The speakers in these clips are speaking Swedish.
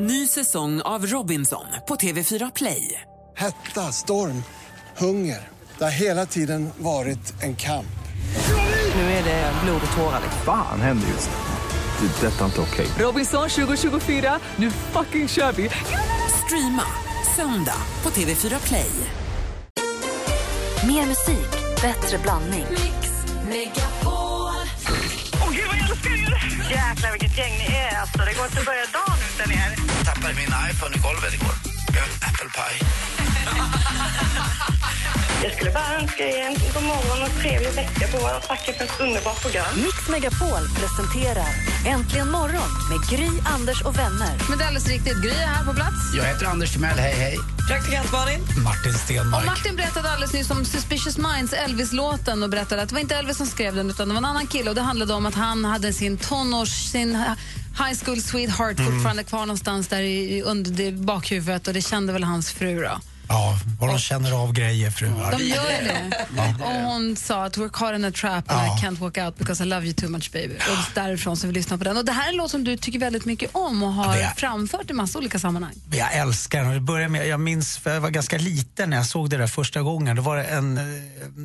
Ny säsong av Robinson på TV4 Play. Hetta, storm, hunger. Det har hela tiden varit en kamp. Nu är det blod och tårar. Fan händer just nu. Det. är Detta är inte okej. Robinson 2024, nu fucking kör vi! Streama söndag på TV4 Play. Mer musik, bättre blandning. Åh gud vad jag älskar er! Jäklar vilket gäng ni är alltså. Det går inte att börja dagen utan er. Jag tappade min iPhone i golvet igår. Jag har en apple pie. Jag skulle bara önska er en god morgon och trevlig vecka på och tacka för ett underbart program. Mix Megapol presenterar Äntligen morgon med Gry, Anders och vänner. Men det är alldeles riktigt. Gry är här på plats. Jag heter Anders Timell, hej hej. Praktikant Malin. Martin Och Stenmark. Martin berättade alldeles nyss om Suspicious Minds, Elvis-låten och berättade att det var inte Elvis som skrev den utan det var en annan kille och det handlade om att han hade sin tonårs, sin high school sweetheart fortfarande kvar någonstans där i, under det bakhuvudet och det kände väl hans fru då. Ja, vad de känner av grejer fruar. De gör det. Och hon sa att we're caught in a trap and I can't walk out because I love you too much baby. Och därifrån så vi lyssnar på den. Och det här är en låt som du tycker väldigt mycket om och har är- framfört i massa olika sammanhang. Jag älskar den. Det började med, jag minns, för jag var ganska liten när jag såg det där första gången. Det var, en, eh,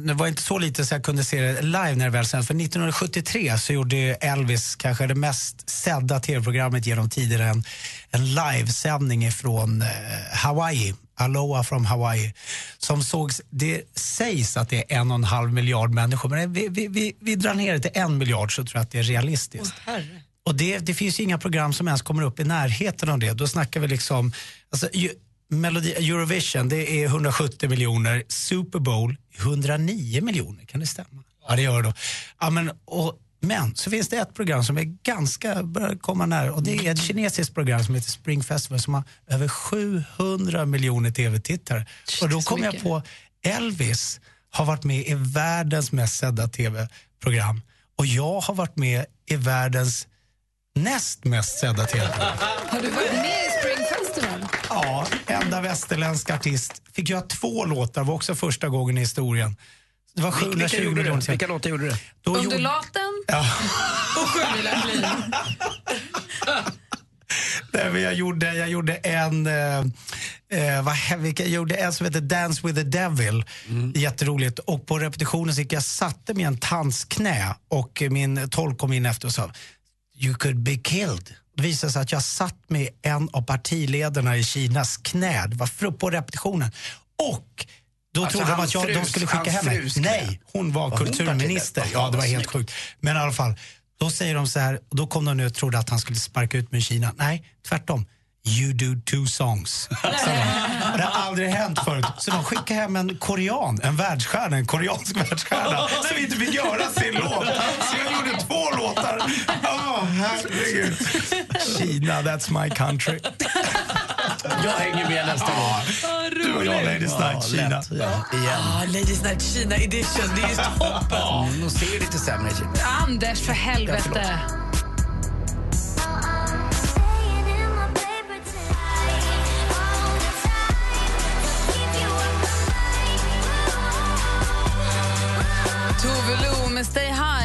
det var inte så lite så jag kunde se det live när det väl sändes. För 1973 så gjorde Elvis kanske det mest sedda tv-programmet genom tiderna. En, en livesändning ifrån eh, Hawaii. Aloha from Hawaii. Som sågs, det sägs att det är en och en halv miljard människor men vi, vi, vi, vi drar ner det till en miljard så tror jag att det är realistiskt. Och det, det finns inga program som ens kommer upp i närheten av det. Då snackar vi liksom, alltså, Melodi, Eurovision det är 170 miljoner, Super Bowl 109 miljoner, kan det stämma? Ja det gör det. Ja, men, och, men så finns det ett program som är ganska, börjar komma nära och det är ett kinesiskt program som heter Spring Festival som har över 700 miljoner tv-tittare. Och då kom jag på Elvis har varit med i världens mest sedda tv-program och jag har varit med i världens näst mest sedda tv-program. Har du varit med i Spring Festival? Ja, enda västerländsk artist. Fick göra två låtar, var också första gången i historien. Det var 720 miljoner till. Vilka låtar gjorde du? Då Undulaten Ja. och Sjumilaklin. Nej, men jag, gjorde, jag gjorde en, eh, eh, vad, jag gjorde en som heter Dance with the Devil. Jätteroligt. Och på repetitionen så gick jag satte mig i en tants knä och min tolk kom in efter och sa You could be killed. Det visade sig att jag satt med en av partiledarna i Kinas knä. Det var fru- på repetitionen. Och då Alltså trodde de att jag, de frus- skulle skicka hem mig. Nej, hon var, hon kulturminister. partiledare? Ja, det var helt sjukt. Men i alla fall, då säger de så här, och då kom de nu och trodde att han skulle sparka ut mig i Kina. Nej, tvärtom. You do two songs. de. Och det har aldrig hänt förut. Så de skickade hem en korean, en världsstjärna, en koreansk världsstjärna som inte fick göra sin låt. Så jag gjorde två låtar. Åh, herregud. Kina, that's my country. Jag hänger med nästa gång. Du och jag, Ladies Night, Kina. Ja, igen. Ah, Ladies Night Kina edition, det är ju toppen! De ser lite sämre ut. Anders, för helvete.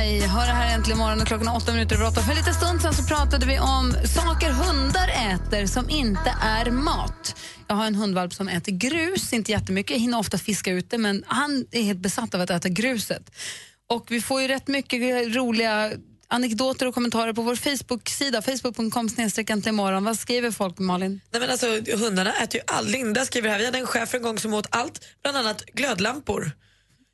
Stay Hör det här äntligen morgon och klockan är åtta minuter över åtta. För en liten stund sen så pratade vi om saker hundar äter som inte är mat. Jag har en hundvalp som äter grus, inte jättemycket. Jag hinner ofta fiska ut det, men han är helt besatt av att äta gruset. Och vi får ju rätt mycket roliga anekdoter och kommentarer på vår Facebook-sida, facebook.com snedstreck. Vad skriver folk, Malin? Nej, men alltså, hundarna äter ju allt. Linda skriver här, vi hade en chef en gång som åt allt, bland annat glödlampor.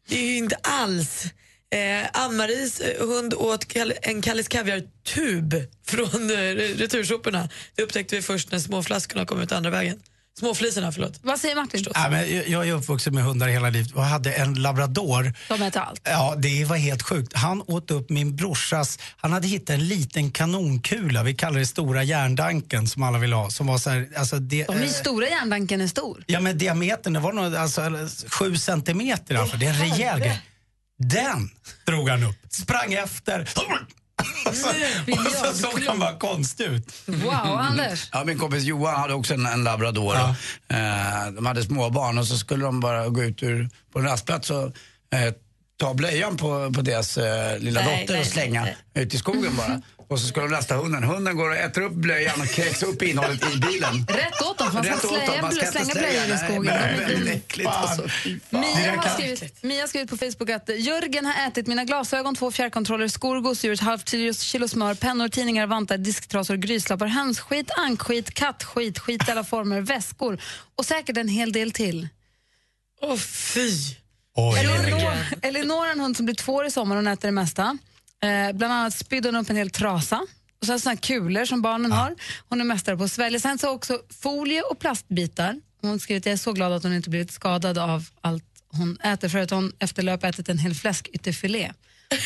Det är ju inte alls. Eh, Ann-Maries eh, hund åt kal- en Kalles Kaviar-tub från eh, retursoporna. Det upptäckte vi först när småflaskorna kom ut andra vägen. Småflisorna, förlåt. Vad säger Martin? Ja, men jag- jag är uppvuxen med hundar hela livet och hade en labrador. De äter allt. Ja, det var helt sjukt. Han åt upp min brorsas, han hade hittat en liten kanonkula, vi kallar det stora järndanken som alla vill ha. Som var så här, alltså det, De är eh, stora järndanken är stor. Ja men diametern, det var nog alltså, sju centimeter alltså. Det är en rejäl grej. Den drog han upp, sprang efter. Alltså, och så såg han bara konstig ut. Wow, Anders. Ja, min kompis Johan hade också en, en labrador. Ja. Eh, de hade småbarn och så skulle de bara gå ut ur, på en rastplats och eh, ta blöjan på, på deras eh, lilla Nej, dotter nej, och slänga nej, ut i skogen bara. Och så ska de lasta hunden. Hunden går och äter upp blöjan och kräks upp innehållet i bilen. Rätt åt dem, för man ska Rätt inte åt dem, slänga, man ska slänga blöjor i skogen. nej, äckligt. Alltså. Mia har, skrivit, Mia har skrivit på Facebook att Jörgen har ätit mina glasögon, två fjärrkontroller, skor, gosedjur, ett halvt kilo, smör, pennor, tidningar, vantar, disktrasor, gryslappar, hönsskit, ankskit, kattskit, skit i alla former, väskor och säkert en hel del till. Åh fy! Elinor, Elinor är en hund som blir två år i sommar och äter det mesta. Eh, bland annat spydde hon upp en hel trasa. Och så såna här kulor som barnen har. Hon är mästare på att svälja. Sen så också folie och plastbitar. Hon har skrivit att jag är så glad att hon inte blivit skadad av allt hon äter för att hon efter löp ätit en hel fläskytterfilé.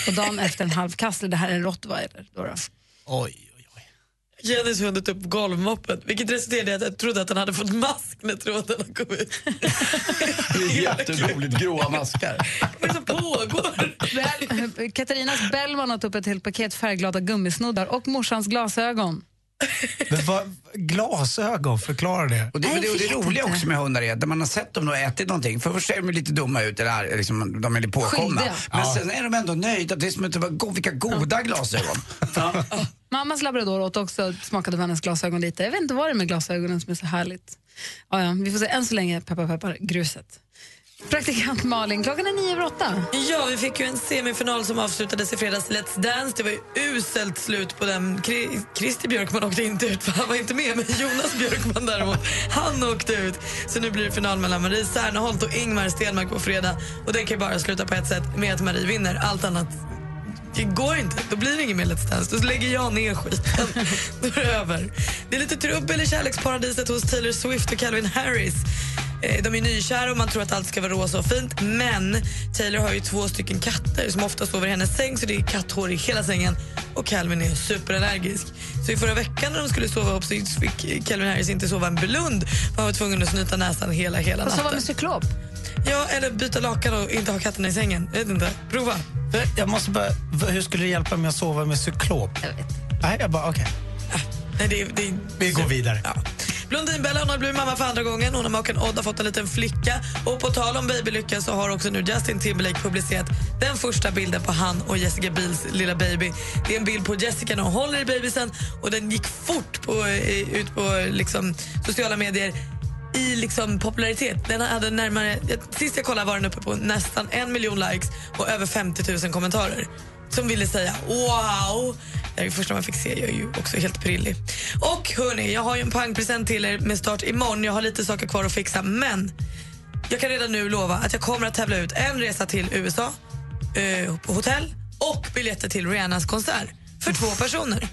Och dagen efter en halv kassler, det här är en rottweiler. Då då. Oj. Jennys hund tog upp golvmoppen vilket resulterade i att jag trodde att han hade fått mask när trådarna kom ut. Det är jätteroligt. Gråa maskar. Vad är det som pågår? Katarinas Bellman har tagit upp ett helt paket färgglada gummisnoddar och morsans glasögon. Men vad, glasögon, förklara det. Och det, Nej, det, och det roliga inte. också med hundar är att när man har sett dem och ätit någonting, för först ser de lite dumma ut, eller är liksom, de är lite påkomna. Men Ja. sen är de ändå nöjda. Det är som att det var go- vilka goda glasögon. Mammas labrador åt också, smakade på hennes glasögon lite. Jag vet inte vad det är med glasögonen som är så härligt. Ja, ja, vi får se. Än så länge, peppar peppar, gruset. Praktikant Malin, klockan är nio över åtta. Ja, vi fick ju en semifinal som avslutades i fredags Let's Dance. Det var ju uselt slut på den. Kri- Christer Björkman åkte inte ut, för han var inte med. Men Jonas Björkman däremot, han åkte ut. Så nu blir det final mellan Marie Serneholt och Ingmar Stenmark på fredag. Och den kan ju bara sluta på ett sätt, med att Marie vinner. Allt annat det går inte. Då blir det ingen mer Let's Dance. Då lägger jag ner skiten. Då är det över. Det är lite trubbel i kärleksparadiset hos Taylor Swift och Calvin Harris. Eh, De är nykära och man tror att allt ska vara rosa och fint. Men Taylor har ju två stycken katter som ofta sover i hennes säng så det är katthår i hela sängen. Och Calvin är superallergisk. Så i förra veckan när de skulle sova upp så fick Calvin Harris inte sova en blund. Han var tvungen att snyta näsan hela, hela Och så var natten. med cyklop. Ja, eller byta lakan och inte ha katterna i sängen. Jag vet inte. Prova. Jag måste bara, hur skulle det hjälpa mig att sova med cyklop? Jag vet. Nej, jag bara, okej. Nej, det, det, Vi går vidare. Ja. Blondinbella har blivit mamma för andra gången. Hon och maken Odd har fått en liten flicka. Och på tal om babylycka så har också nu Justin Timberlake publicerat den första bilden på han och Jessica Biels lilla baby. Det är en bild på Jessica när hon håller i bebisen och den gick fort på, eh, ut på liksom, sociala medier i liksom popularitet. Den hade närmare, sist jag kollade var den uppe på nästan en miljon likes och över 50 000 kommentarer som ville säga wow. Det är det första man fick se. Jag är ju också helt prillig. Och hörni, jag har ju en pangpresent till er med start imorgon. Jag har lite saker kvar att fixa, men jag kan redan nu lova att jag kommer att tävla ut en resa till USA, eh, på hotell och biljetter till Rihannas konsert för två personer.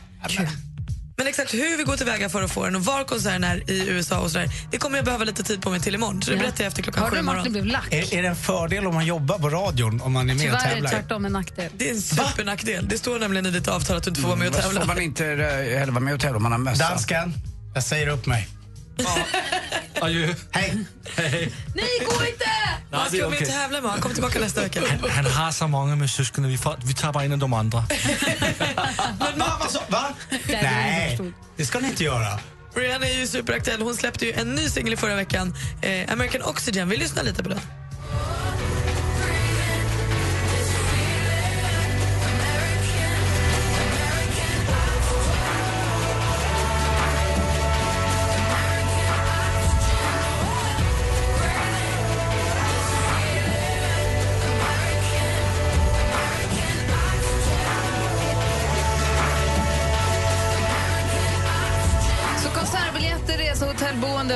Men exakt hur vi går tillväga för att få den och var konserten är i USA och sådär, det kommer jag behöva lite tid på mig till imorgon. Så det Ja. berättar jag efter klockan Hörde sju du imorgon. Blev lack? Är, är det en fördel om man jobbar på radion om man är med och Tyvärr är det tävlar? tvärtom en nackdel. Det är en supernackdel. Det står nämligen i ditt avtal att du inte får vara med och Varför får tävla. man inte eh, heller vara med och tävla om man har mössa? Dansken, jag säger upp mig. Adjö. Hej. Hej. Nej, gå inte! Med och okej. tävla med. Han kommer tillbaka nästa vecka. Han har så många med syskon, vi, får, vi tar bara en av de andra. Va? Vad sa- Va? var Nej, det ska ni inte göra. Rihanna är ju superaktuell. Hon släppte ju en ny singel i förra veckan, eh, American Oxygen. Vi lyssnar lite på den.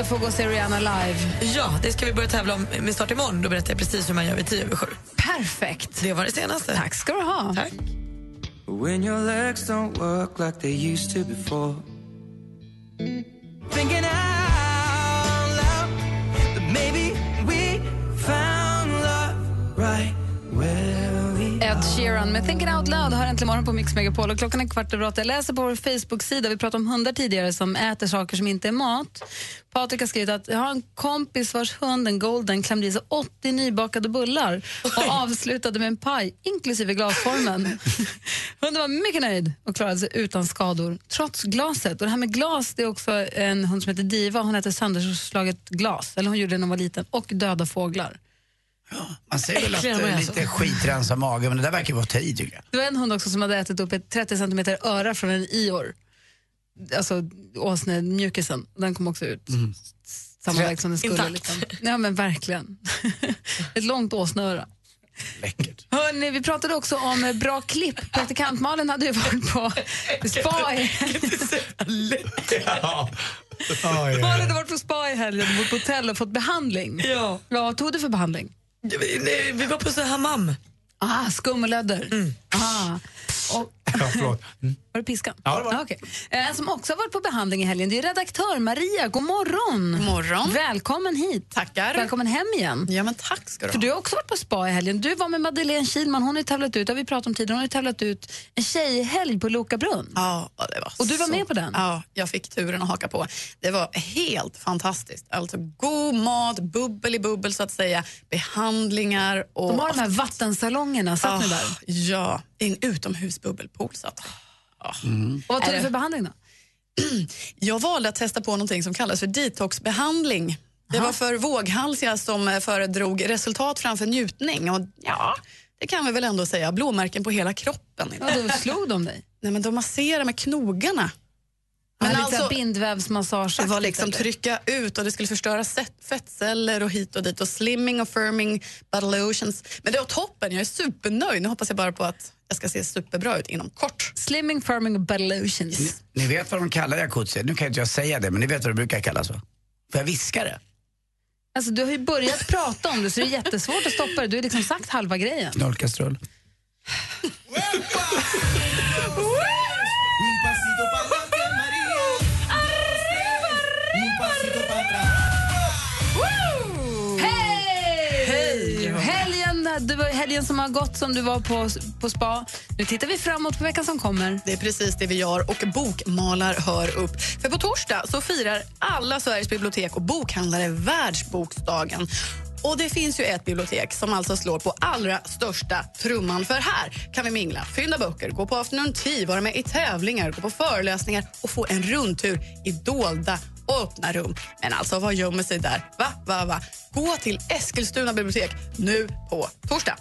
Hotellboende får gå och se Rihanna live. Ja, det ska vi börja tävla om med start imorgon. Då berättar jag precis hur man gör vid tio över sju. Perfekt. Det var det senaste. Tack ska du ha. Tack. When your legs don't work like they used to before. Thinking out Sheeran med Thinking Out Loud har äntligen morgon på Mix Megapol och klockan är kvart över åtta. Jag läser på vår Facebook-sida, vi pratade om hundar tidigare som äter saker som inte är mat. Patrik har skrivit att jag har en kompis vars hund, en golden, klämde i sig 80 nybakade bullar och avslutade med en paj, inklusive glasformen. Hunden var mycket nöjd och klarade sig utan skador, trots glaset. Och det här med glas, det är också en hund som heter Diva. Hon äter sönderslaget glas, eller hon gjorde det när hon var liten, och döda fåglar. Man säger väl att eh, med lite skit rensar magen, men det där verkar vara att ta i tycker jag. Det var en hund också som hade ätit upp ett 30 centimeter öra från en ior. Alltså åsnemjukisen. Den kom också ut. Samma väg som den skulle. Intakt. Liksom. Ja men verkligen. ett långt åsneöra. Läckert. Hörrni, vi pratade också om eh, bra klipp. Praktikant Malin hade ju varit på spa i Malin hade varit på spa i helgen bott på hotell och fått behandling. Ja. Ja, vad tog du för behandling? Vi, nej, vi var på så hammam. Ah, skum och lödder. Mm. Ah. Och, Ja, förlåt. Mm. var det piskan? Ja, det var det. Ah, okej. Eh, En som också har varit på behandling i helgen det är redaktör Maria. God morgon. God morgon. Välkommen hit. Tackar. Välkommen hem igen. Ja, men tack ska du För ha. du har också varit på spa i helgen. Du var med Madeleine Kilman. Hon har tävlat ut, har vi pratat om tidigare, hon har tävlat ut en tjejhelg på Loka brunn. Ja, det var Och du var så... med på den? Ja, jag fick turen att haka på. Det var helt fantastiskt. Alltså god mat, bubbel i bubbel så att säga, behandlingar och... De har de här vattensalongerna. Satt ni Ah, där? Ja, en utomhusbubbelpool. Ah. Och vad tog du för behandling då? Jag valde att testa på någonting som kallas för detoxbehandling. Det var för våghalsiga som eh, föredrog resultat framför njutning. Och ja, det kan vi väl ändå säga. Blåmärken på hela kroppen. Ja, då slog de dig? Nej, men de masserar med knogarna. Men lite alltså- bindvävsmassage. Det var liksom trycka ut och det skulle förstöra fettceller och hit och dit och slimming och firming, body lotions. Men det var toppen, jag är supernöjd. Nu hoppas jag bara på att jag ska se superbra ut inom kort. Slimming, firming och body lotions. Ni vet vad de kallar jacuzzi? Nu kan inte jag säga det, men ni vet vad det brukar kallas va? Får jag viska det? Alltså, du har ju börjat prata om det så det är jättesvårt att stoppa det. Du har liksom sagt halva grejen. Knorrkastrull. Det var helgen som har gått som du var på, på spa. Nu tittar vi framåt på veckan som kommer. Det är precis det vi gör och bokmalar hör upp. För på torsdag så firar alla Sveriges bibliotek och bokhandlare världsboksdagen. Och det finns ju ett bibliotek som alltså slår på allra största trumman. För här kan vi mingla, fynda böcker, gå på afternoon tea, vara med i tävlingar, gå på föreläsningar och få en rundtur i dolda och öppna rum. Men alltså, vad gömmer sig där? Va, va, va? Gå till Eskilstuna bibliotek nu på torsdag.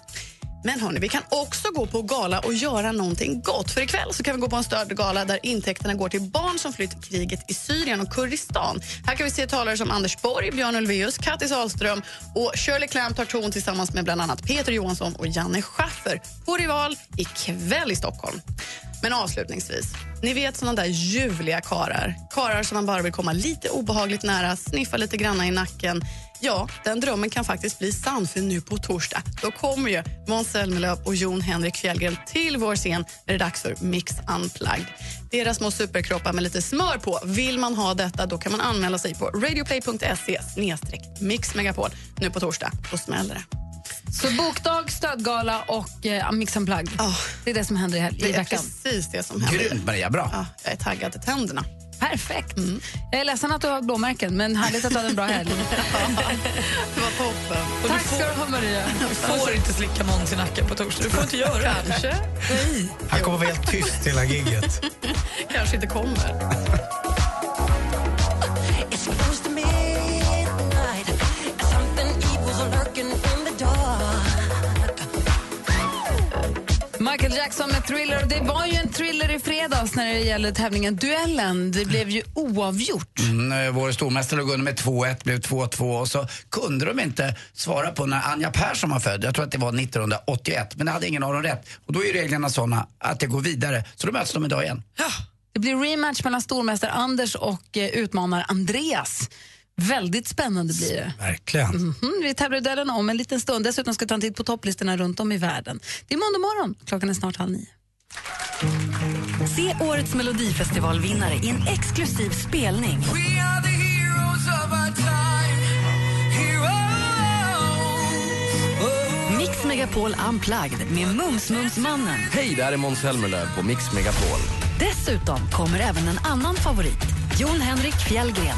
Men hörni, vi kan också gå på gala och göra någonting gott. För ikväll så kan vi gå på en störd gala där intäkterna går till barn som flytt kriget i Syrien och Kurdistan. Här kan vi se talare som Anders Borg, Björn Ulvaeus, Kattis Ahlström och Shirley Clamp tar ton tillsammans med bland annat Peter Johansson och Janne Schaffer på Rival ikväll i Stockholm. Men avslutningsvis, ni vet såna där ljuvliga karar. Karar som man bara vill komma lite obehagligt nära, sniffa lite granna i nacken. Ja, den drömmen kan faktiskt bli sann för nu på torsdag då kommer ju Måns Zelmerlöw och Jon Henrik Fjällgren till vår scen när det är dags för Mix Unplugged. Deras små superkroppar med lite smör på. Vill man ha detta då kan man anmäla sig på radioplay.se mixmegapol. Nu på torsdag, då smäller det. Så bokdag, stödgala och eh, Mix Unplugged. Det är det som händer i, i Det är veckan. precis det som händer. Grymt Maria, bra. Ja, jag är taggad till tänderna. Perfekt. Jag är ledsen att du har blåmärken, men härligt att du hade en bra helg. Det var toppen. Tack ska du ha, Maria. Du får inte slicka Måns i nacken på torsdag. Du får inte göra det. Kanske. Nej. Han kommer vara helt tyst hela gigget. Kanske inte kommer. Michael Jackson med Thriller. Det var ju en thriller i fredags när det gäller tävlingen Duellen. Det blev ju oavgjort. Mm, eh, vår stormästare låg under med 2-1, blev 2-2 och så kunde de inte svara på när Anja Persson var född. Jag tror att det var 1981, men det hade ingen av dem rätt. Och då är reglerna såna att det går vidare. Så då möts de idag igen. Det blir rematch mellan stormästare Anders och eh, utmanare Andreas. Väldigt spännande blir det. Verkligen. Mhm, vi tävlar i duellen om en liten stund. Dessutom ska vi ta en titt på topplistorna runt om i världen. Det är måndag morgon. Klockan är snart halv nio. Se årets Melodifestivalvinnare i en exklusiv spelning. Mix Megapol Unplugged med Mums-Mums-mannen. Hej, det här är Måns Zelmerlöw på Mix Megapol. Dessutom kommer även en annan favorit, Jon Henrik Fjällgren.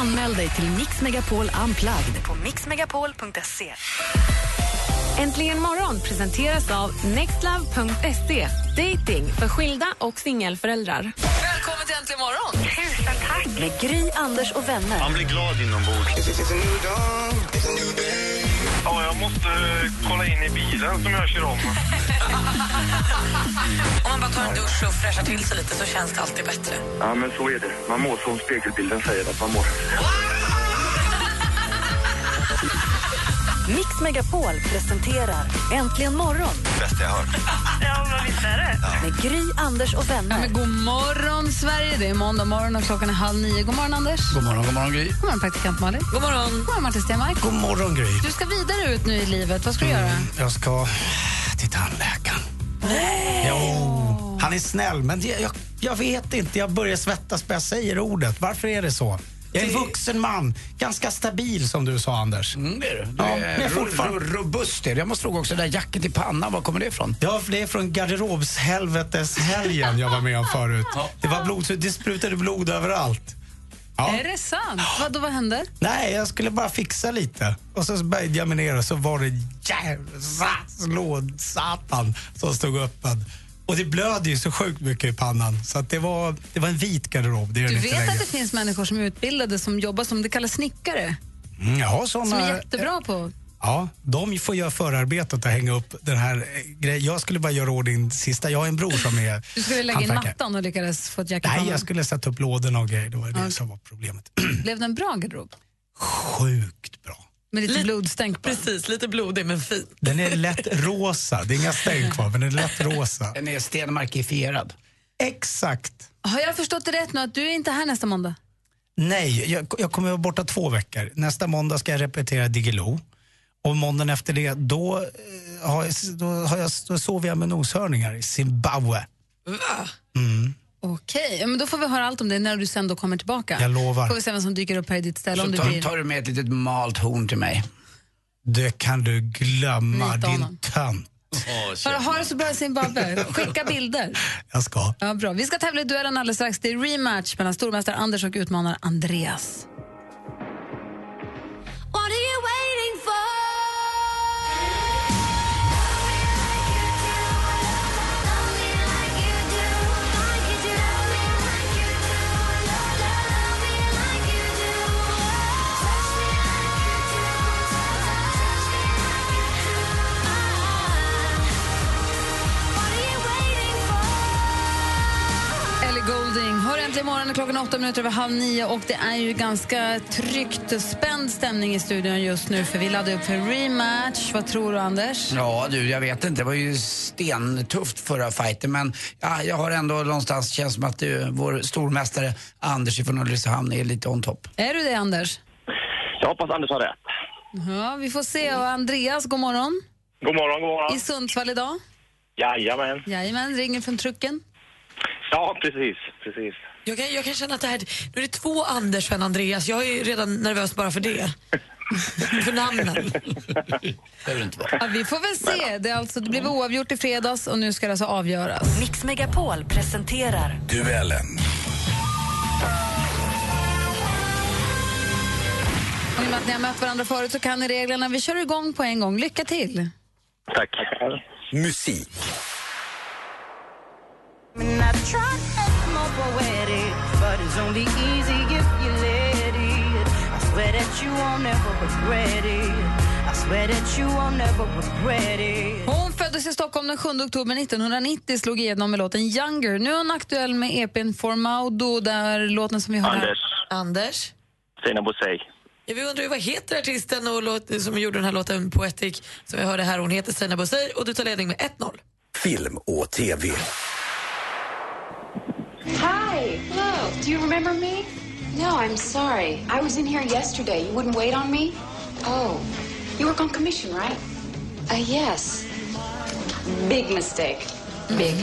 Anmäl dig till Mix Megapol Unplugged på mixmegapol.se. Äntligen morgon presenteras av nextlove.se. Dating för skilda och singelföräldrar. Välkommen till Äntligen morgon! Tusen tack. Med Gry, Anders och vänner. Man blir glad inombords. Ja, jag måste kolla in i bilen som jag kör om. Om man bara tar en dusch och fräschar till sig lite så känns det alltid bättre. Ja, men så är det. Man mår som spegelbilden säger att man mår. Mix Megapol presenterar Äntligen morgon Bästa jag hört. Ja, men visst är det. med Gry, Anders och Ja, vänner. men god morgon, Sverige! Det är måndag morgon och klockan är halv nio. God morgon, Anders. God morgon, god morgon Gry. God morgon, praktikant Malin. God morgon. God morgon, Martin Stenmark. God morgon, Gry. Du ska vidare ut nu i livet. Vad ska du göra? Jag ska till tandläkaren. Nej! Jo, han är snäll, men jag, jag, jag vet inte. Jag börjar svettas bara jag säger ordet. Varför är det så? Jag är en vuxen man, ganska stabil som du sa Anders. Mm, det är du. Du Ja, är men fortfarande- ro- robust. Är du. Jag måste fråga också, det där jacket i pannan, var kommer det ifrån? Ja, för det är från garderobshelveteshelgen jag var med om förut. Det, var blod, det sprutade blod överallt. Ja. Är det sant? Vad, då, vad hände? Nej, jag skulle bara fixa lite. Och så böjde jag mig ner och så var det jävla satan som stod öppen. Och det blöder ju så sjukt mycket i pannan. Så att det, var, det var en vit garderob. Det är Du vet längre. att det finns människor som är utbildade som jobbar som det kallas snickare. Mm, jag har såna, Som är jättebra på... Ja, de får göra förarbetet och hänga upp den här eh, grejen. Jag skulle bara göra ordning sista. Jag har en bror som är Du skulle lägga in mattan och lyckades få ett jack i Nej, jag skulle sätta upp lådorna och grejer. Det var det Okej. som var problemet. Blev det en bra garderob? Sjukt bra. Med lite Lite- blodstänk på? Precis, lite blodig men fin. Den är lätt rosa. Det är inga stänk kvar, men den är lätt rosa. Den är stenmarkifierad. Exakt. Har jag förstått det rätt nu att du är inte här nästa måndag? Nej, jag, jag kommer vara borta två veckor. Nästa måndag ska jag repetera Diggiloo. Och måndagen efter det, då, eh, har jag, då, har jag, då sover jag med noshörningar i Zimbabwe. Va? Mm. Okej, ja, men då får vi höra allt om det när du sen då kommer tillbaka. Jag lovar. Får vi se vem som dyker upp här i ditt ställe om Så du tar, blir... tar du med ett litet malt horn till mig. Det kan du glömma, Nita din tönt. Har, har det så bra i Zimbabwe. Skicka bilder. Jag ska. Ja, bra. Vi ska tävla i duellen alldeles strax. Det är rematch mellan stormästare Anders och utmanare Andreas. Klockan åtta minuter över halv nio och det är ju ganska tryckt och spänd stämning i studion just nu för vi laddar upp för rematch. Vad tror du Anders? Ja du, jag vet inte. Det var ju stentufft förra fighten men ja, jag har ändå någonstans känns som att det, vår stormästare Anders från Ulricehamn är lite on top. Är du det Anders? Jag hoppas Anders har rätt. Ja, vi får se. Och Andreas, god morgon. God morgon, god morgon. I Sundsvall idag. Jajamän. Jajamän, ringer från trucken. Ja, precis, precis. Jag kan, jag kan känna att det här, nu är det två Anders och en Andreas. Jag är ju redan nervös bara för det. för namnen. Behöver inte vara. Ja, vi får väl se. Det, alltså, det blev oavgjort i fredags och nu ska det alltså avgöras. Mix Megapol presenterar Duellen. Och I och med att ni har mött varandra förut så kan ni reglerna. Vi kör igång på en gång. Lycka till! Tack. Musik. Poetic, but it's only easy if you let it. I swear that you won't ever regret it. I swear that you won't ever regret it. Hon föddes i Stockholm den 7 oktober 1990 slog igenom med låten Younger. Nu är hon aktuell med EPn Formaudo, där låten som vi har här. Anders. Anders? Sina Bosei. Ja, vi undrar ju vad heter artisten och låt, som gjorde den här låten Poetic som vi hörde här. Hon heter Stina Bosei och du tar ledning med 1-0. Film och TV. Hi. Hello. Do you remember me? No, I'm sorry. I was in here yesterday. You wouldn't wait on me? Oh. You work on commission, right? Uh, yes. Big mistake. Big.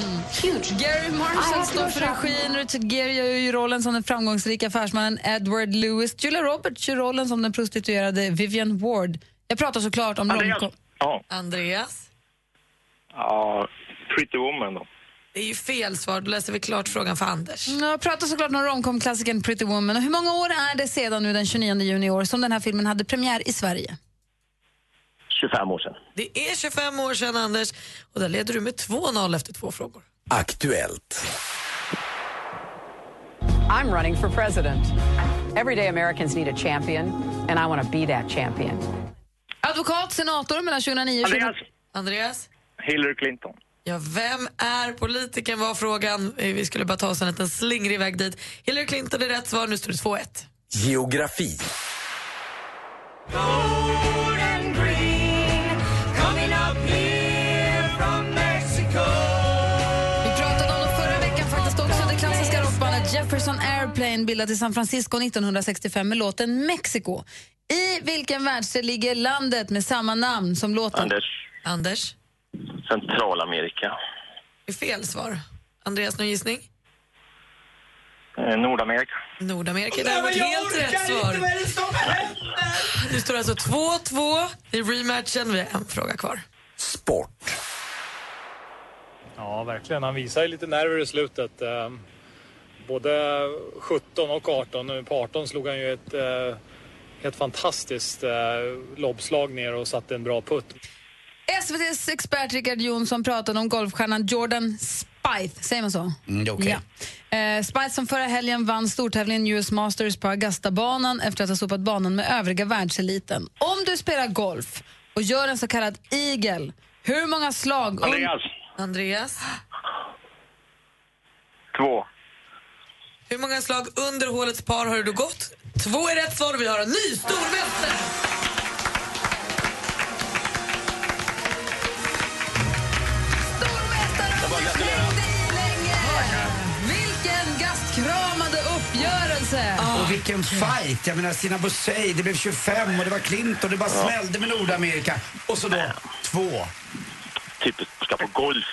Huge. Gary Marshall står för regin. Richard Gere gör ju rollen som den framgångsrika affärsmannen Edward Lewis. Julia Roberts gör rollen som den prostituerade Vivian Ward. Jag pratar såklart om Andreas. romcom. Ja. Andreas? Ja, Pretty Woman då. Det är ju fel svar. Då läser vi klart frågan för Anders. Jag pratar såklart om romcom-klassikern Pretty Woman. Och hur många år är det sedan nu den 29 juni i år som den här filmen hade premiär i Sverige? 25 år sedan. Det är 25 år sedan, Anders. Och där leder du med 2-0 efter två frågor. Aktuellt. I'm running for president. Everyday Americans need a champion, and I want to be that champion. Advokat, senator mellan 2009 och 20... Andreas. Andreas? Hillary Clinton. Ja, vem är politikern var frågan. Eh, Vi skulle bara ta oss en liten slingrig väg dit. Hillary Clinton är rätt svar. Nu står det 2-1. Geografi. Vi pratade om dem förra veckan faktiskt också. Det klassiska rockbandet Jefferson Airplane bildat i San Francisco 1965 med låten Mexico. I vilken världsdel ligger landet med samma namn som låten? Anders. Anders? Centralamerika. Det är fel svar. Andreas, någon gissning? Eh, Nordamerika. Nordamerika är däremot helt rätt svar. Nu står det alltså 2-2 i rematchen. Vi har en fråga kvar. Sport. Ja, verkligen. Han visar ju lite nerver i slutet. Eh, Både 17 och 18. Nu På 18 slog han ju ett eh, helt fantastiskt eh, lobbslag ner och satte en bra putt. SVTs expert Richard Jonsson pratade om golfstjärnan Jordan Spieth, säger man så? Mm, okej. Ja. Eh, Spieth som förra helgen vann stortävlingen US Masters på Augusta-banan efter att ha sopat banan med övriga världseliten. Om du spelar golf och gör en så kallad eagle, hur många slag... Andreas. Andreas? Två. Hur många slag under hålets par har du gått? Två är rätt svar vi har en ny stormästare! Vilken fight! Jag menar Stina Bussey, det blev 25 och det var Clinton, det bara smällde med Nordamerika. Och så då två. Typiskt ska på golf.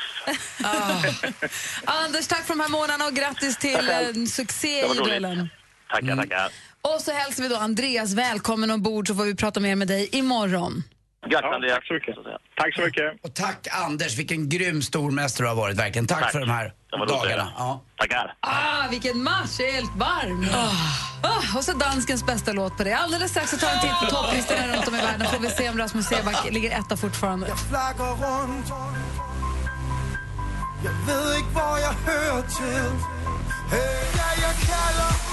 Anders, tack för de här månaderna och grattis till en succé Det var i duellen. Tackar, tackar. Och så hälsar vi då Andreas välkommen ombord så får vi prata mer med dig imorgon. Grattis Andreas. Tack så mycket. Tack så mycket. Och tack Anders, vilken grym stormästare du har varit verkligen. Tack, Tack. för de här var dagarna. Ja. Tackar. Ah, vilken match! Jag är helt varm. Ah, och så danskens bästa låt på det. Alldeles strax så tar vi en titt på topplistorna runt om i världen. får vi se om Rasmus Seback ligger etta fortfarande. flakker rundt Jeg ved ikke, hvor jeg hører til Hey, ja, jeg kalder Kalder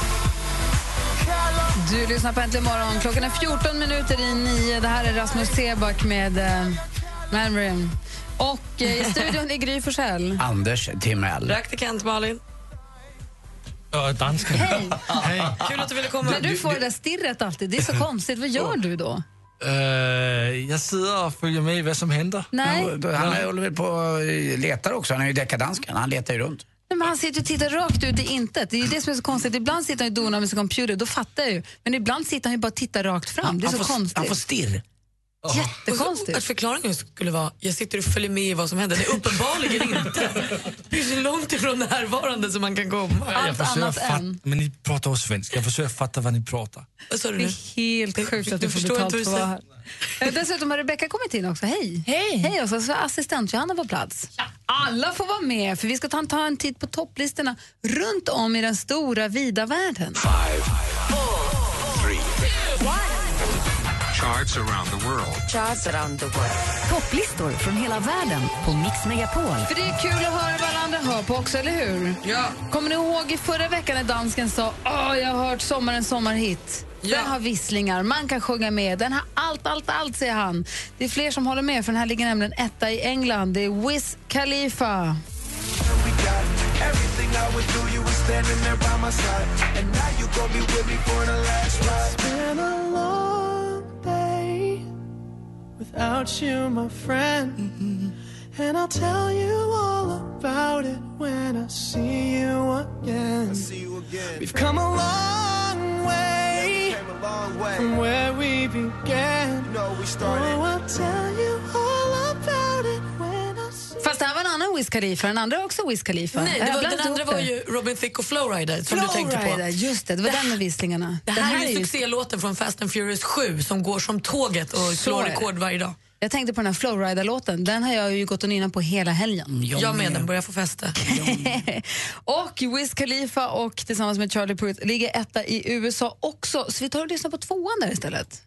Du lyssnar på Äntligen morgon. Klockan är 14 minuter i nio. Det här är Rasmus Seback med uh, Mandarin. Och eh, i studion är Gry Forssell. Anders Timell. Praktikant Malin. Ja, dansken. Hej. Hej. Kul att du ville komma. När du får det där stirret alltid, det är så konstigt. Vad gör du då? Øh, jeg sidder og følger med i, hvad som händer. Nej. Han, han håller väl på och letar också. Han är ju deckardansken. Han letar ju runt. Nej, men han sitter och tittar rakt ut i intet. Det är ju det som är så konstigt. Ibland sitter han och donar med sin computer, då fattar jag ju. Men ibland sitter han ju bara och tittar rakt fram. Det är han så får, konstigt. Han får stirr. Jättekonstigt. Att förklaringen skulle vara jag sitter och följer med i vad som händer. Det är uppenbarligen inte. Det är så långt ifrån närvarande som man kan komma. jeg forsøger at fatte, men I prater jo svensk. Jeg forsøger at fatte, hvad I prater. Vad sa du Det nu? är helt sjukt att du Jag får förstår betalt inte för vad att du vara här. Eh, Dessutom har Rebecka kommit in också. Hej! Hej! Hej och så så är assistent Johanna på plats. Alla får vara med för vi ska ta en, ta en titt på topplistorna runt om i den stora vida världen. Charts around the world. Charts around the world. Topplistor från hela världen på Mix Megapol. För det är kul att höra vad alla andra hör på också, eller hur? Ja. Kommer ni ihåg i förra veckan när dansken sa Åh, jag har hört sommarens sommarhit. Ja. Den har visslingar, man kan sjunga med. Den har allt, allt, allt, säger han. Det är fler som håller med, för den här ligger nämligen etta i England. Det är Wiz Khalifa. You my you Without you, my friend And I'll tell you all about it when I see you again. We've come a long way, from where we began. Oh, I'll tell you all about it when I see Fast det här var en annan Wiz Khalifa, den andra också Wiz Khalifa. Nej, det var, den andra var det. ju Robin Thicke och Flowrider som du tänkte på. Flowrider, just det, det var den med visslingarna. Det Den här, är ju succélåten från Fast and Furious 7 som går som tåget och slår det. rekord varje dag. Jag tänkte på den här Flowrider-låten, den har jag ju gått och nynnat på hela helgen. Jag med, den börjar få fäste. och Wiz Khalifa och tillsammans med Charlie Puth ligger etta i USA också. Så vi tar och lyssnar på tvåan där istället.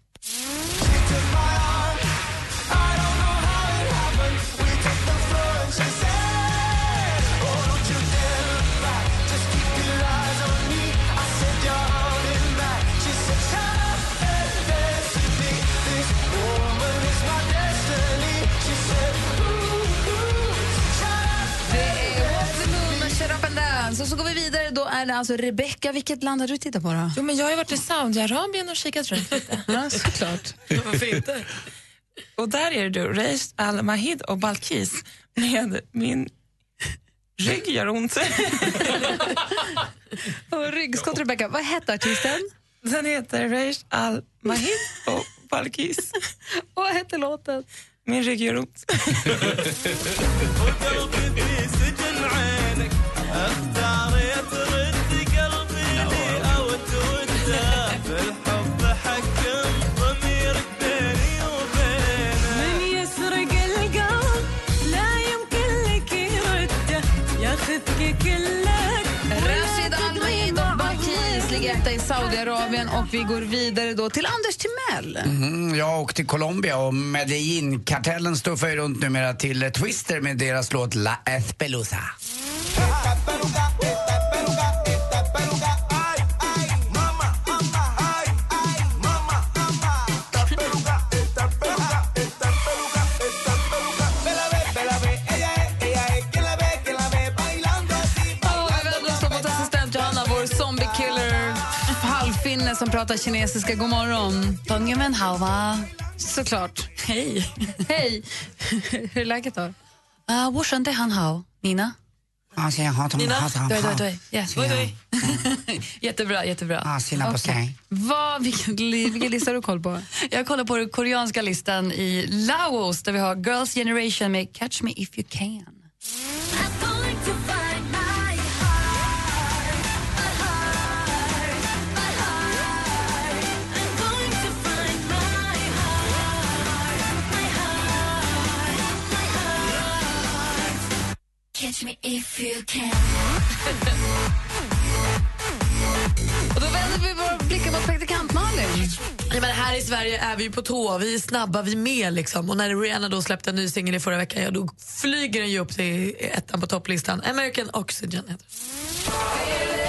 Då är det alltså Rebecca. Vilket land har du tittat på då? Jo, men jag har ju varit i Saudiarabien och kikat runt lite. ja, såklart. Varför inte? Och där är det då Reish Al-Mahid och Balkis med min rygg gör ont. Och ryggskott, Rebecca. Vad hette artisten? Den heter Reish Al-Mahid och Balkis. Och vad hette låten? Min rygg gör ont. Rashid Al-Mahid och Balkis ligger etta i Saudiarabien och vi går vidare då till Anders Timell. Mm, ja, och till Colombia och Medellin-kartellen stuffar ju runt numera till Twister med deras låt La Espelusa. som pratar kinesiska, god morgon. Bungemen Hawa. Såklart. Hej. Hej. Hur är läget då? Ah, Wushan de han hao. Nina? Nina? Doi, doi, doi. Jättebra, jättebra. Okay. Vad, vilken, vilken lista har du koll på? Jag kollar på den koreanska listan i Laos där vi har Girls Generation med Catch Me If You Can. Catch me if you can Och då vänder vi våra blickar mot praktikant Malin. Ja, men här i Sverige är vi på tå, vi är snabba, vi är med. Liksom. Och när Rihanna då släppte en ny singel i förra veckan, ja, då flyger den ju upp till ettan på topplistan. American Oxygen heter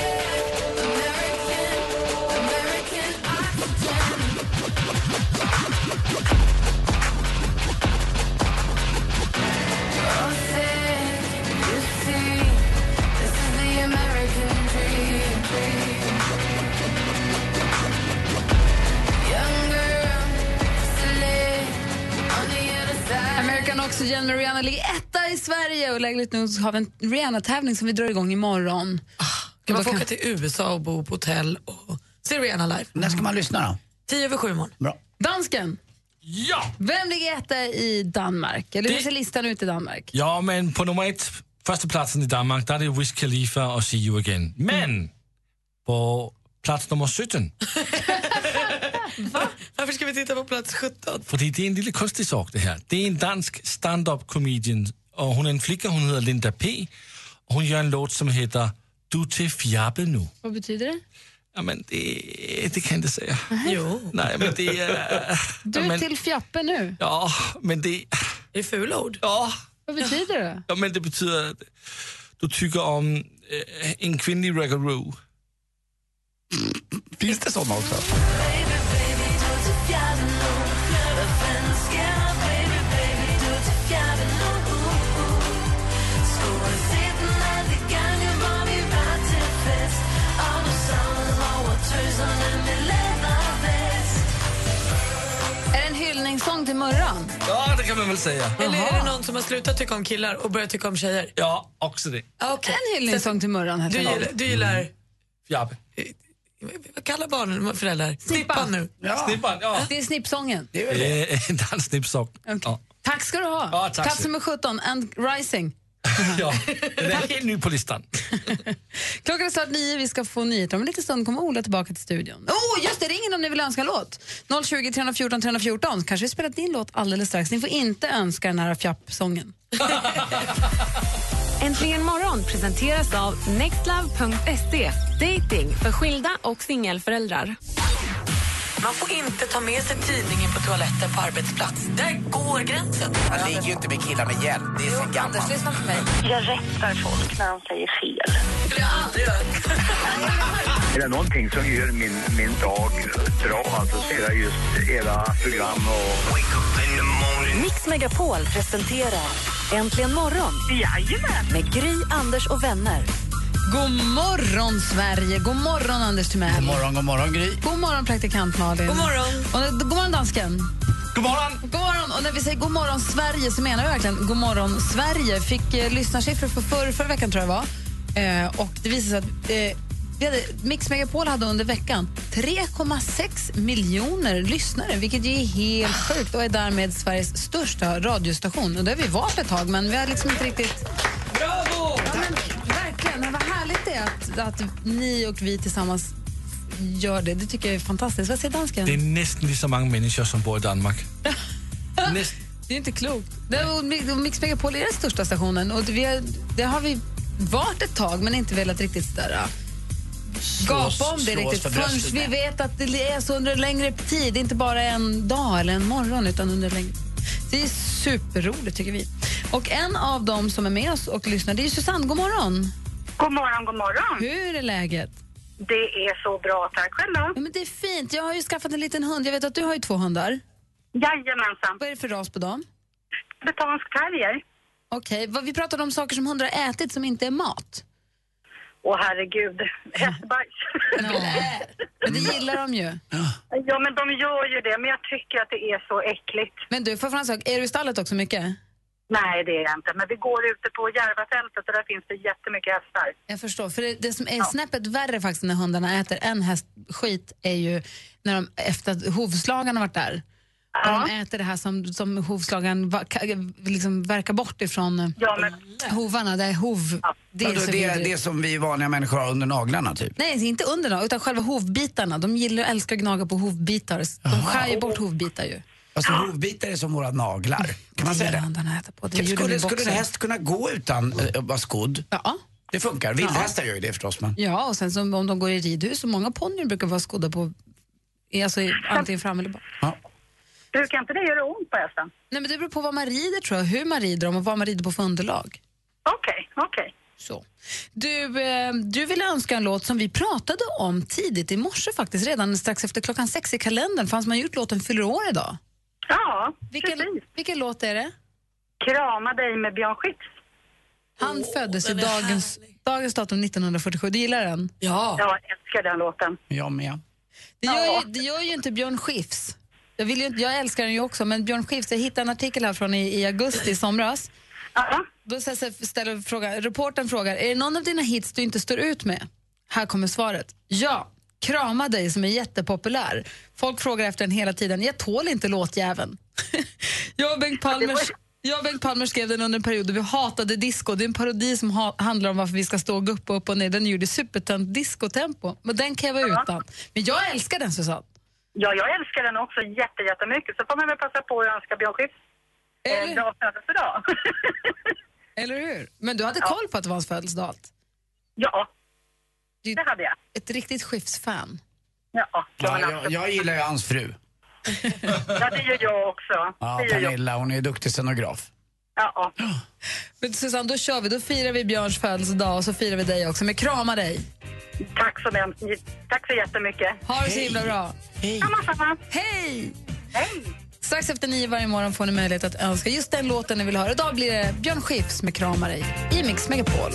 Oxygen med Rihanna ligger etta i Sverige och lägligt nu så har vi en Rihanna-tävling som vi drar igång imorgon. Kan man få åka till USA och bo på hotell och se Rihanna live? När ska man lyssna då? Tio över sju imorgon. Bra. Dansken, Ja! vem ligger etta i Danmark? Eller hur Det- ser listan ut i Danmark? Ja, men på nummer ett, första platsen i Danmark, där är det Wiz Khalifa och See You Again. Men på plats nummer 17, Varför ska vi titta på plats 17? för det är en lite konstig sak det här. Det är en dansk stand-up comedian och hon är en flicka, hon heter Linda P. Hon gör en låt som heter Du till fjabbe nu. Vad betyder det? Ja, men det, det kan jag inte säga. Jo. Nej, men det är... Du ja, är men, till fjappe nu. Ja, men det... Det är fula ord. Ja, Vad betyder det? ja, men det betyder att du tycker om eh, en kvinnlig raggaroo. Finns det såna också? Är det en hyllningssång till Murran? Ja, det kan man väl säga. Eller är det någon som har slutat tycka om killar och börjat tycka om tjejer? Ja, också det. Ah, okay. En hyllningssång till Murran Du gillar, du gillar Fjabbe. Vad kallar barnen föräldrar? Snippan nu. Snippan, ja. Det är snippsången. Det är väl det. Ja. Tack ska du ha. Ja, tack Plats nummer 17, And Rising. ja. Den är helt ny på listan. Klockan är snart nio, vi ska få nyheter. Om en liten stund kommer Ola tillbaka till studion. Oh, just det, ring in om ni vill önska en låt. 020 314 314. Kanske vi spelar din låt alldeles strax. Ni får inte önska den här fjapp-sången. Äntligen morgon presenteras av nextlove.se. Dating för skilda och singelföräldrar. Man får inte ta med sig tidningen på toaletten på arbetsplats. Där går gränsen. Man ligger ju inte med killar med hjälp. Det är så gammalt. lyssna på mig. Jag rättar folk när de säger fel. Det har jag aldrig gjort. Är det någonting som gör min, min dag bra alltså, så är det just era program och... Mix Megapol presenterar Äntligen morgon Jajamän. med Gry, Anders och vänner. God morgon, Sverige! God morgon, Anders Timell. God morgon, god morgon Gry. God morgon, praktikant Malin. God morgon. Och, god morgon, dansken. God morgon! God morgon. Och när vi säger god morgon Sverige så menar vi verkligen god morgon Sverige. Fick eh, lyssnarsiffror för förra, förra veckan tror jag var. Eh, och det visade sig att eh, vi hade, Mix Megapol hade under veckan 3,6 miljoner lyssnare, vilket ju är helt sjukt och är därmed Sveriges största radiostation. Och det har vi varit ett tag, men vi har liksom inte riktigt... Bravo! Ja, att, ni och vi tillsammans gör det. Det tycker jag är fantastiskt. Vad säger dansken? Det är nästan lika många människor som bor i Danmark. Näst, Det är inte klokt. Och Mix Megapol är den största stationen och det, vi har, det har vi varit ett tag men inte velat riktigt sådär, gapa om det riktigt för förrän vi vet att det är så under en längre tid, inte bara en dag eller en morgon utan under en längre Det är superroligt tycker vi. Och en av dem som är med oss och lyssnar det är Susanne. God morgon! God morgon, god morgon. Hur är läget? Det är så bra, tack själv då. Ja, men det är fint. Jag har ju skaffat en liten hund. Jag vet att du har ju två hundar. Jajamensan. Vad är det för ras på dem? Tibetansk terrier. Okej, vad- vi pratade om saker som hundar har ätit som inte är mat. Åh herregud, hästbajs. Men det gillar de ju. ja, men de gör ju det, men jag tycker att det är så äckligt. Men du, får jag fråga en sak? Är du i stallet också mycket? Nej, det är jag inte. Men vi går ute på Järvafältet och där finns det jättemycket hästar. Jag förstår. För det, det som är snäppet värre faktiskt när hundarna äter en hästskit är ju när de, efter att hovslagaren har varit där. Och de äter det här som, som hovslagaren liksom verkar bort ifrån ja, men... hovarna. Det är hov. Det är så det, är vidrigt. det som vi vanliga människor har under naglarna typ? Nej, inte under dem, utan själva hovbitarna. De gillar och älskar att gnaga på hovbitar. De skär ju bort hovbitar ju. Alltså hovbitar är som våra naglar. Kan man säga det? På. Det gjorde Skulle, skulle en häst kunna gå utan eh, att vara skodd? Ja. Det funkar. Vildhästar gör ju det förstås. Men... Ja, och sen så om de går i ridhus, och många ponnyer brukar vara skodda på, alltså antingen fram eller bak. Brukar inte det göra ont på hästen? Nej, men det beror på vad man rider tror jag, hur man rider dem och vad man rider på för underlag. Okej, okej. Så. Du, eh, du ville önska en låt som vi pratade om tidigt i morse faktiskt, redan strax efter klockan sex i kalendern. Fanns man gjort låten Fyller år idag? Ja, vilken, vilken låt är det? Krama dig med Björn Skifs. Han föddes i dagens, dagens datum 1947. Du gillar den? Ja. Jag älskar den låten. Jag med. Det gör, ju, det gör ju inte Björn Skifs. Jag, vill ju, inte- jag älskar den ju också, men Björn Skifs, jag hittade en artikel här från i, i augusti i somras. Då ställer fråga, reporten frågar, är det någon av dina hits du inte står ut med? Här kommer svaret. Ja, Krama dig som är jättepopulär. Folk frågar efter den hela tiden. Jag tål inte låtjäveln. jag, och Bengt Palmer, jag och Bengt Palmer skrev den under en period då vi hatade disco. Det är en parodi som ha, handlar om varför vi ska stå och guppa upp och ner. Den gjorde supertönt discotempo. Men den kan jag vara utan. Men jag älskar den Susanne. Ja, jag älskar den också jätte, jättemycket. Så får man väl passa på att önska Björn Skifs eh, bra födelsedag. Eller hur? Men du hade koll på att det var hans födelsedag? allt? Ja, det hade jag. Ett riktigt Skifs-fan. Ja, Ja, jag, jag gillar ju hans fru. ja, det gör jag också. Ja, det gör jag. Pernilla, hon är ju duktig scenograf. Ja, Men Susanne, då kör vi. Då firar vi Björns födelsedag och så firar vi dig också. Men krama dig. Tack så, mycket. Tack så jättemycket. Ha det så himla bra. Hej. Samma. Hej! Hej! Strax efter nio varje morgon får ni möjlighet att önska just den låten ni vill höra. Idag blir det Björn Skifs med Krama dig i Mix Megapol.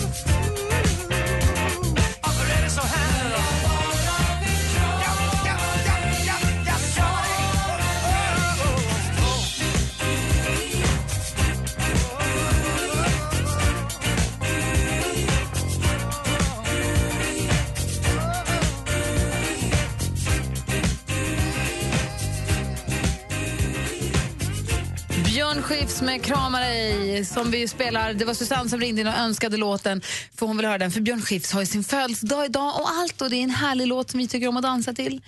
Björn Skifs med Krama dig som vi spelar. Det var Susanne som ringde in och önskade låten för hon vill höra den. För Björn Skifs har ju sin födelsedag idag och allt och det är en härlig låt som vi tycker om att dansa till.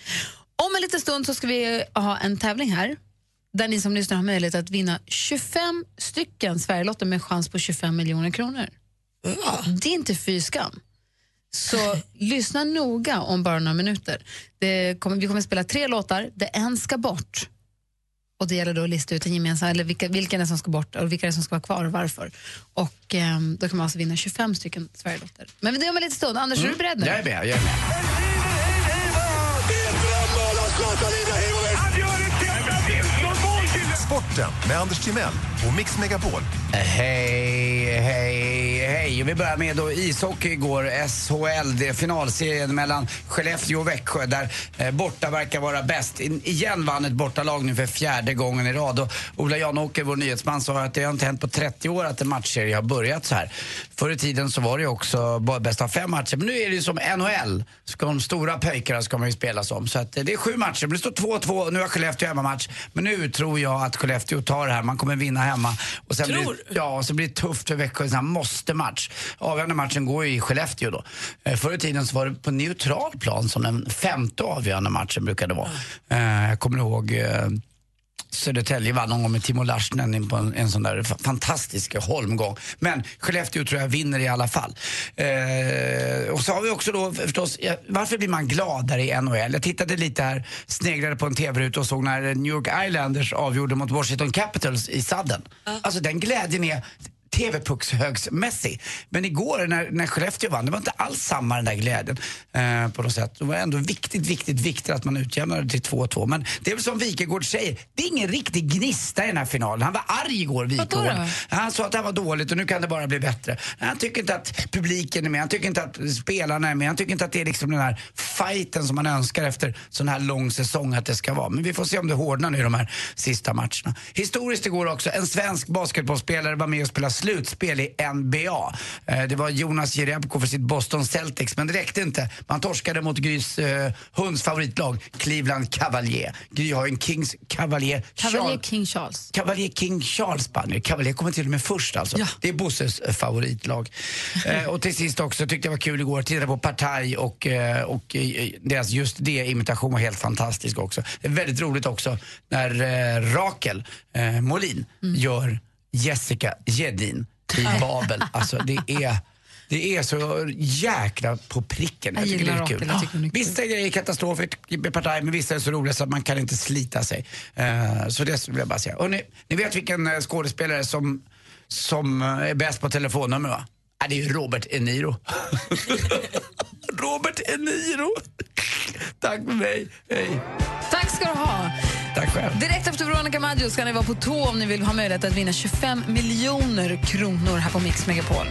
Om en liten stund så ska vi ha en tävling här där ni som lyssnar har möjlighet att vinna 25 stycken Sverigelotter med chans på 25 miljoner kronor. Det är inte fy skam. Så lyssna noga om bara några minuter. Kommer, vi kommer spela tre låtar, det en ska bort. Och Det gäller då att lista ut en gemensam, eller vilka, vilka det är som ska bort och vilka som ska vara kvar och varför. Och ehm, Då kan man alltså vinna 25 stycken Sverigelotter. Men det om en liten stund. Anders, är du beredd nu? Jag är med, jag är med. Sporten med Anders Timell på Mix Megapol. Hej, hej, hej. Vi börjar med då ishockey igår. SHL, det är finalserien mellan Skellefteå och Växjö där eh, borta verkar vara bäst. In, igen vann ett bortalag nu för fjärde gången i rad. Och Ola Janåker, vår nyhetsman, sa att det har inte hänt på 30 år att en matchserie har börjat så här. Förr i tiden så var det ju också bara bäst av fem matcher. Men nu är det ju som NHL. Ska de stora pöjkarna ska man ju spela som. Så att, eh, det är sju matcher. Det står 2-2. Nu har Skellefteå hemmamatch. Men nu tror jag att Skellefteå tar det här. Man kommer vinna hemma. Och sen Tror blir, Ja, och så blir det tufft för Växjö. En sån här måste-match. Avgörande matchen går ju i Skellefteå då. Förr i tiden så var det på neutral plan som den femte avgörande matchen brukade vara. Jag kommer ihåg Södertälje vann någon gång med Timo Larsnen in på en, en sån där fantastisk holmgång. Men Skellefteå tror jag vinner i alla fall. Eh, och så har vi också då förstås, varför blir man gladare i NHL? Jag tittade lite här, sneglade på en TV-ruta och såg när New York Islanders avgjorde mot Washington Capitals i sadden. Alltså den glädjen är TV-puckshögsmässig. Men igår när, när Skellefteå vann, det var inte alls samma den där glädjen eh, på något sätt. Det var ändå viktigt, viktigt, viktigt att man utjämnade till 2-2. Men det är väl som Wikegård säger, det är ingen riktig gnista i den här finalen. Han var arg igår, Wikegård. Han sa att det här var dåligt och nu kan det bara bli bättre. Han tycker inte att publiken är med, han tycker inte att spelarna är med, han tycker inte att det är liksom den här fighten som man önskar efter sån här lång säsong att det ska vara. Men vi får se om det hårdnar nu i de här sista matcherna. Historiskt igår också, en svensk basketbollspelare var med och spelade slutspel i NBA. Eh, Det var Jonas Jerebko för sitt Boston Celtics, men det räckte inte. Man torskade mot Grys eh, hunds favoritlag, Cleveland Cavalier. Gry har en Kings Cavalier. Cavalier Charles- King Charles. Cavalier King Charles bandy. Cavalier kommer till och med först alltså. Det är Bosses eh, favoritlag. eh, och till sist också tyckte jag var kul igår att titta på Partaj och, eh, och eh, deras just det imitation var helt fantastisk också. Det är väldigt roligt också när eh, Rakel Molin gör Jessica Gedin i Babel. Alltså det är det är så jäkla på pricken. Jag tycker gillar det är kul. jag tycker. Vissa grejer är katastrofer Partaj, men vissa är så roliga så att man kan inte slita sig. Eh, så det vill jag bara säga. Och ni, ni vet vilken eh, skådespelare som, som eh, är bäst på telefonnummer va? Ja, det är ju Robert De Niro. Robert De Niro. Tack för mig. Hej. Tack ska du ha. Tack själv. Direkt efter Veronica Maggio ska ni vara på tå om ni vill ha möjlighet att vinna 25 miljoner kronor här på Mix Megapol.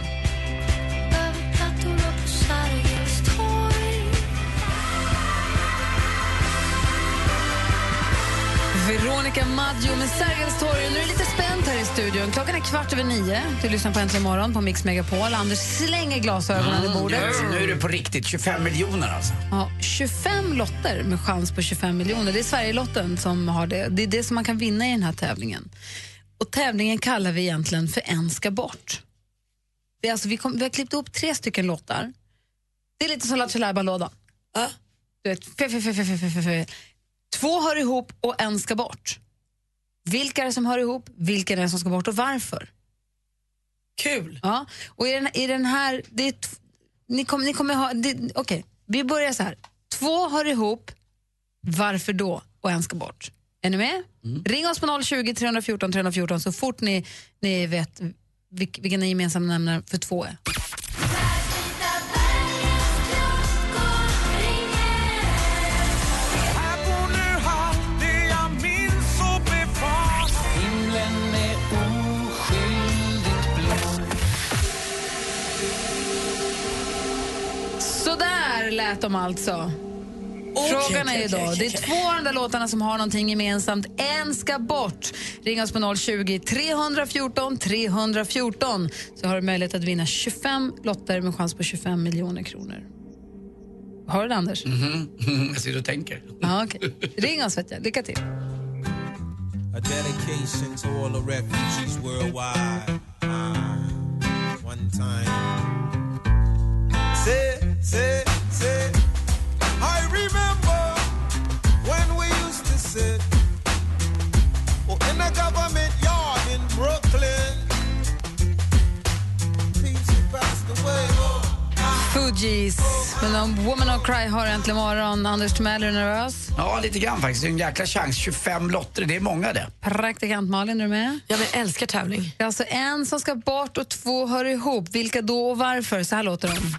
Veronica Maggio med Sergels torg. Nu är det lite spännande här i studion. Klockan är kvart över nio. Du lyssnar på Äntligen morgon på Mix Megapol. Anders slänger glasögonen mm, i bordet. Nu är det på riktigt. 25 miljoner alltså. Ja, 25 lotter med chans på 25 miljoner. Det är Sverigelotten som har det. Det är det som man kan vinna i den här tävlingen. Och tävlingen kallar vi egentligen för En ska bort. Det alltså, vi, kom, vi har klippt ihop tre stycken låtar. Det är lite som Lattjo Lajban-lådan. Uh. Två hör ihop och en ska bort. Vilka är det som hör ihop? Vilka är det som ska bort och varför? Kul! Ja, och i den, i den här... Det är ni, kom, ni kommer ha... Okej, vi börjar så här. Två hör ihop, varför då? Och en ska bort. Är ni med? Ring oss på 020 314 314 så fort ni, ni vet vilk, vilken den gemensamma nämnaren för två är. Lät de alltså. Frågan är okej, idag, okej, det är två av de där låtarna som har någonting gemensamt. En ska bort. Ring oss på 020 314 314 så har du möjlighet att vinna 25 lotter med chans på 25 miljoner kronor. Hör du det, Anders? Mhm. Jag sitter och tänker. Ja, okej. Ring oss, vet jag. Lycka till. A dedication to all the refugees worldwide. Uh, one time. Say, say, say. I remember when we used to sit oh, in a government yard in Brooklyn. Peace had passed away. Fugees med någon Woman of Cry har äntligen morgon. Anders Timell, är du nervös? Ja, lite grann faktiskt. Det är en jäkla chans. 25 lotter, det är många det. Praktikant Malin, är du med? Ja, men älskar tävling. Det är alltså en som ska bort och två hör ihop. Vilka då och varför? Så här låter de.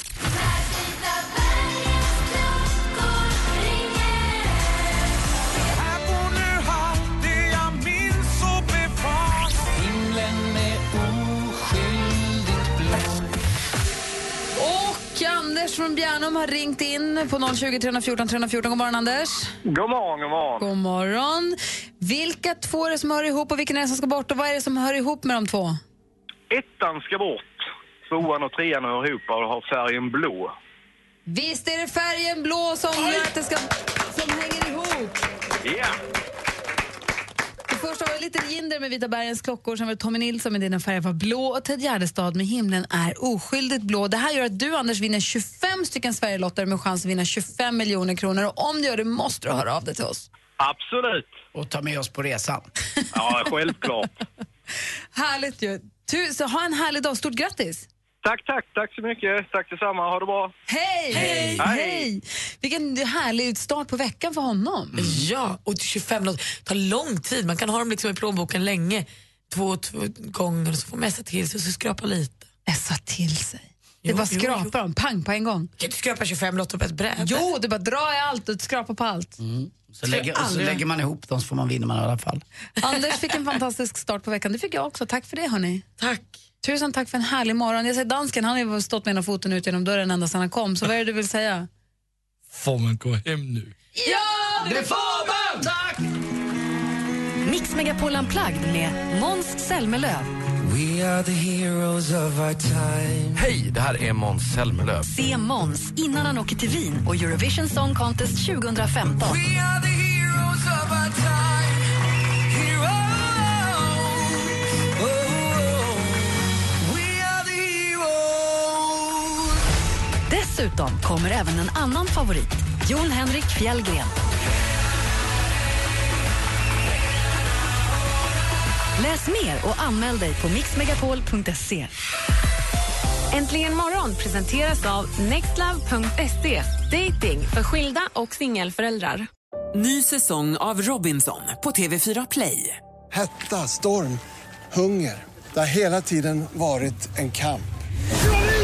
Från Bjärnum har ringt in på 020 314 314. God morgon, Anders. God morgon, god morgon. God morgon. Vilka två är det som hör ihop och vilken är det som ska bort och vad är det som hör ihop med de två? Ettan ska bort. Tvåan och trean hör ihop och har färgen blå. Visst är det färgen blå som gör att det ska, som hänger ihop. Ja! Det första var lite Jinder med Vita bergens klockor, sen var det Tommy Nilsson med Dina färger var blå och Ted Gärdestad med Himlen är oskyldigt blå. Det här gör att du, Anders, vinner 25 stycken Sverigelotter med chans att vinna 25 miljoner kronor. Och om du gör det måste du höra av dig till oss. Absolut. Och ta med oss på resan. Ja, självklart. Härligt ju. Tu, så ha en härlig dag. Stort grattis! Tack, tack. Tack så mycket. Tack detsamma. Ha det bra. Hej! Hej! Hej! Vilken härlig start på veckan för honom. Ja, och 25 låt tar lång tid. Man kan ha dem liksom i plånboken länge. Två, två gånger och så får man ässa till sig och så skrapa lite. Ässa till sig? Det bara skrapa dem, pang på en gång. Kan du skrapa 25 lotter på ett bräde? Jo, det bara dra i allt och skrapa på allt. Så, lägger, så lägger man ihop dem så får man vinna man i alla fall. Anders fick en fantastisk start på veckan. Det fick jag också. Tack för det, hörni. Tack. Tusen tack för en härlig morgon. Jag säger dansken, han har ju stått med ena foten ut genom dörren ända sedan han kom. Så vad är det du vill säga? Får man gå hem nu? Ja, det får man! Tack! Mix Megapol Unplugged med Måns Zelmerlöw. We are the heroes of our time. Hej, det här är Måns Zelmerlöw. Se Måns innan han åker till Wien och Eurovision Song Contest 2015. We are the heroes of our time. Dessutom kommer även en annan favorit, Jon Henrik Fjällgren. Läs mer och anmäl dig på mixmegapol.se. Äntligen morgon presenteras av nextlove.se. Dating för skilda och singelföräldrar. Ny säsong av Robinson på TV4 Play. Hetta, storm, hunger. Det har hela tiden varit en kamp.